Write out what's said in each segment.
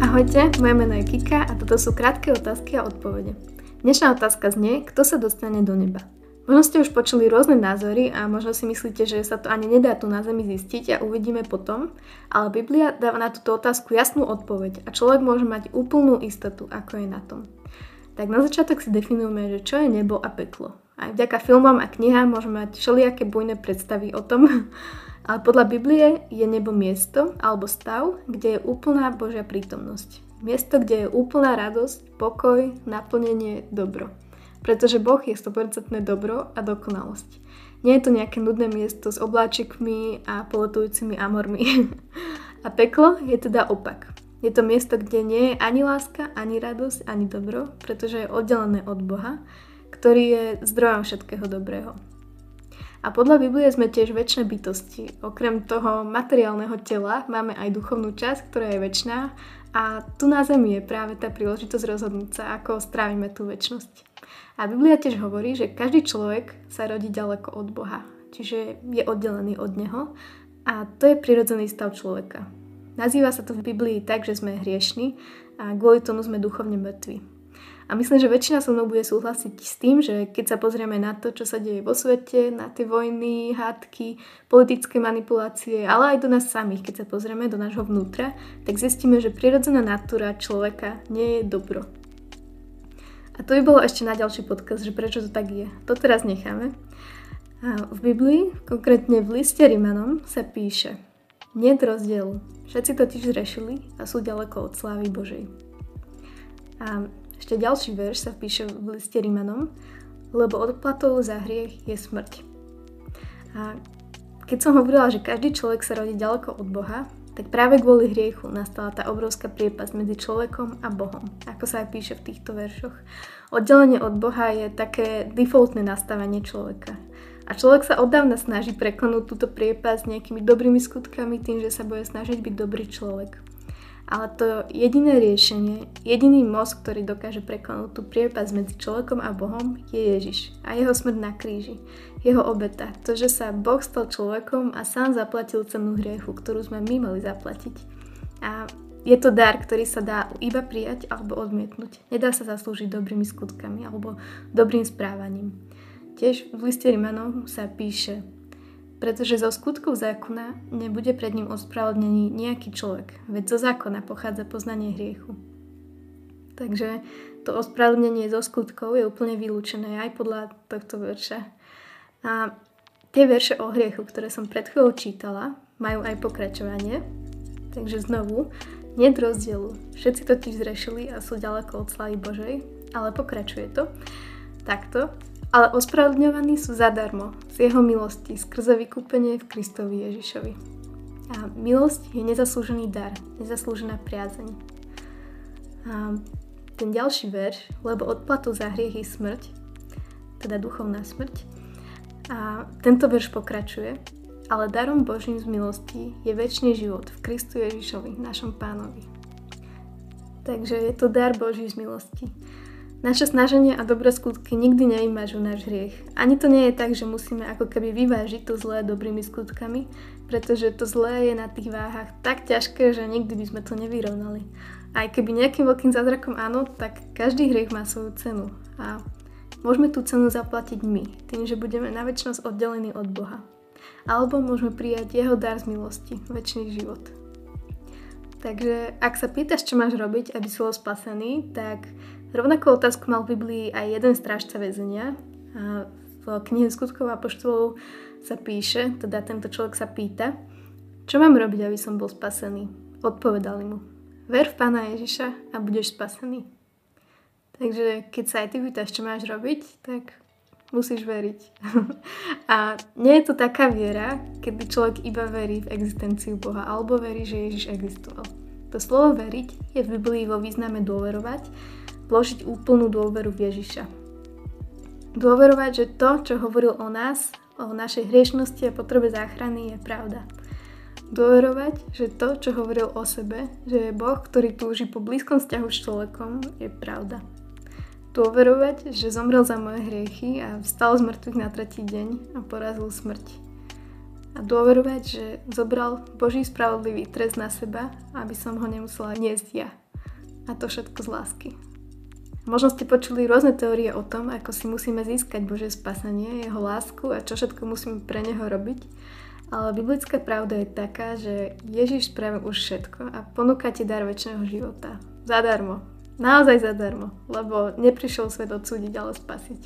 Ahojte, moje meno je Kika a toto sú krátke otázky a odpovede. Dnešná otázka znie, kto sa dostane do neba? Možno ste už počuli rôzne názory a možno si myslíte, že sa to ani nedá tu na Zemi zistiť a uvidíme potom, ale Biblia dáva na túto otázku jasnú odpoveď a človek môže mať úplnú istotu, ako je na tom. Tak na začiatok si definujeme, že čo je nebo a peklo. Aj vďaka filmom a knihám môžeme mať všelijaké bujné predstavy o tom, ale podľa Biblie je nebo miesto alebo stav, kde je úplná Božia prítomnosť. Miesto, kde je úplná radosť, pokoj, naplnenie, dobro. Pretože Boh je 100% dobro a dokonalosť. Nie je to nejaké nudné miesto s obláčikmi a poletujúcimi amormi. A peklo je teda opak. Je to miesto, kde nie je ani láska, ani radosť, ani dobro, pretože je oddelené od Boha, ktorý je zdrojom všetkého dobrého. A podľa Biblie sme tiež väčšie bytosti. Okrem toho materiálneho tela máme aj duchovnú časť, ktorá je väčšiná a tu na Zemi je práve tá príležitosť rozhodnúť sa, ako strávime tú väčšnosť. A Biblia tiež hovorí, že každý človek sa rodí ďaleko od Boha, čiže je oddelený od Neho a to je prirodzený stav človeka. Nazýva sa to v Biblii tak, že sme hriešni a kvôli tomu sme duchovne mŕtvi. A myslím, že väčšina so mnou bude súhlasiť s tým, že keď sa pozrieme na to, čo sa deje vo svete, na tie vojny, hádky, politické manipulácie, ale aj do nás samých, keď sa pozrieme do nášho vnútra, tak zistíme, že prirodzená natúra človeka nie je dobro. A to by bolo ešte na ďalší podcast, že prečo to tak je. To teraz necháme. A v Biblii, konkrétne v liste Rimanom, sa píše Nie rozdielu. Všetci totiž zrešili a sú ďaleko od slávy Božej. A ešte ďalší verš sa píše v liste Rímanom, lebo odplatou za hriech je smrť. A keď som hovorila, že každý človek sa rodí ďaleko od Boha, tak práve kvôli hriechu nastala tá obrovská priepasť medzi človekom a Bohom, ako sa aj píše v týchto veršoch. Oddelenie od Boha je také defaultné nastavenie človeka. A človek sa oddávna snaží prekonúť túto priepasť nejakými dobrými skutkami, tým, že sa bude snažiť byť dobrý človek. Ale to jediné riešenie, jediný most, ktorý dokáže prekonať tú priepas medzi človekom a Bohom, je Ježiš a jeho smrť na kríži. Jeho obeta, to, že sa Boh stal človekom a sám zaplatil cenu hriechu, ktorú sme my mali zaplatiť. A je to dar, ktorý sa dá iba prijať alebo odmietnúť. Nedá sa zaslúžiť dobrými skutkami alebo dobrým správaním. Tiež v liste Rimanov sa píše, pretože zo skutkov zákona nebude pred ním ospravedlnený nejaký človek, veď zo zákona pochádza poznanie hriechu. Takže to ospravedlnenie zo skutkov je úplne vylúčené aj podľa tohto verša. A tie verše o hriechu, ktoré som pred chvíľou čítala, majú aj pokračovanie. Takže znovu, nie rozdielu. Všetci totiž zrešili a sú ďaleko od slavy Božej, ale pokračuje to takto ale ospravedlňovaní sú zadarmo z jeho milosti skrze vykúpenie v Kristovi Ježišovi. A milosť je nezaslúžený dar, nezaslúžená priazeň. A ten ďalší verš, lebo odplatu za hriech je smrť, teda duchovná smrť. A tento verš pokračuje, ale darom Božím z milosti je väčší život v Kristu Ježišovi, našom pánovi. Takže je to dar Boží z milosti. Naše snaženie a dobré skutky nikdy nevymažú náš hriech. Ani to nie je tak, že musíme ako keby vyvážiť to zlé dobrými skutkami, pretože to zlé je na tých váhach tak ťažké, že nikdy by sme to nevyrovnali. Aj keby nejakým veľkým zázrakom áno, tak každý hriech má svoju cenu. A môžeme tú cenu zaplatiť my, tým, že budeme na väčšnosť oddelení od Boha. Alebo môžeme prijať jeho dar z milosti, väčší život. Takže ak sa pýtaš, čo máš robiť, aby si bol spasený, tak rovnakú otázku mal v Biblii aj jeden strážca väzenia. V knihe skutkov a poštvolov sa píše, teda tento človek sa pýta, čo mám robiť, aby som bol spasený? Odpovedali mu, ver v Pána Ježiša a budeš spasený. Takže keď sa aj ty pýtaš, čo máš robiť, tak musíš veriť. a nie je to taká viera, kedy človek iba verí v existenciu Boha alebo verí, že Ježiš existoval. To slovo veriť je v Biblii vo význame dôverovať, vložiť úplnú dôveru v Ježiša. Dôverovať, že to, čo hovoril o nás, o našej hriešnosti a potrebe záchrany je pravda. Dôverovať, že to, čo hovoril o sebe, že je Boh, ktorý túži po blízkom vzťahu s človekom, je pravda. Dôverovať, že zomrel za moje hriechy a vstal z mŕtvych na tretí deň a porazil smrť. A dôverovať, že zobral Boží spravodlivý trest na seba, aby som ho nemusela niesť ja. A to všetko z lásky. Možno ste počuli rôzne teórie o tom, ako si musíme získať Božie spasenie, jeho lásku a čo všetko musíme pre neho robiť. Ale biblická pravda je taká, že Ježiš spravil už všetko a ponúka ti dar väčšného života. Zadarmo. Naozaj zadarmo. Lebo neprišiel svet odsúdiť, ale spasiť.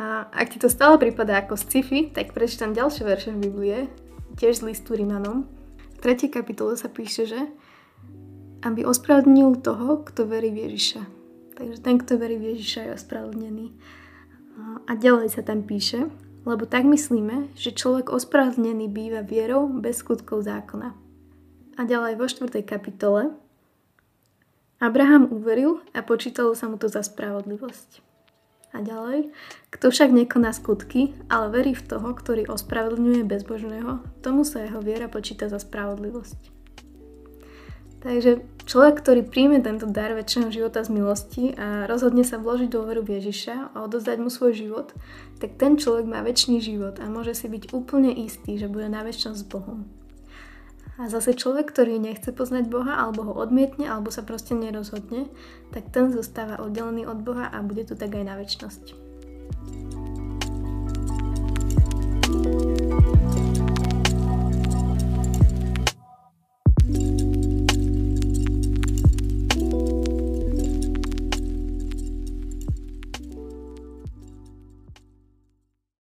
A ak ti to stále prípada ako sci-fi, tak prečítam ďalšie verše v Biblie, tiež z listu Rimanom. V 3. kapitole sa píše, že aby ospravedlnil toho, kto verí v Ježiša. Takže ten, kto verí v Ježiša, je ospravedlnený. A ďalej sa tam píše, lebo tak myslíme, že človek ospravedlnený býva vierou bez skutkov zákona. A ďalej vo 4. kapitole Abraham uveril a počítalo sa mu to za spravodlivosť. A ďalej, kto však nekoná skutky, ale verí v toho, ktorý ospravedlňuje bezbožného, tomu sa jeho viera počíta za spravodlivosť. Takže človek, ktorý príjme tento dar väčšieho života z milosti a rozhodne sa vložiť dôveru v Ježiša a odozdať mu svoj život, tak ten človek má väčší život a môže si byť úplne istý, že bude na väčšnosť s Bohom. A zase človek, ktorý nechce poznať Boha, alebo ho odmietne, alebo sa proste nerozhodne, tak ten zostáva oddelený od Boha a bude tu tak aj na väčšnosť.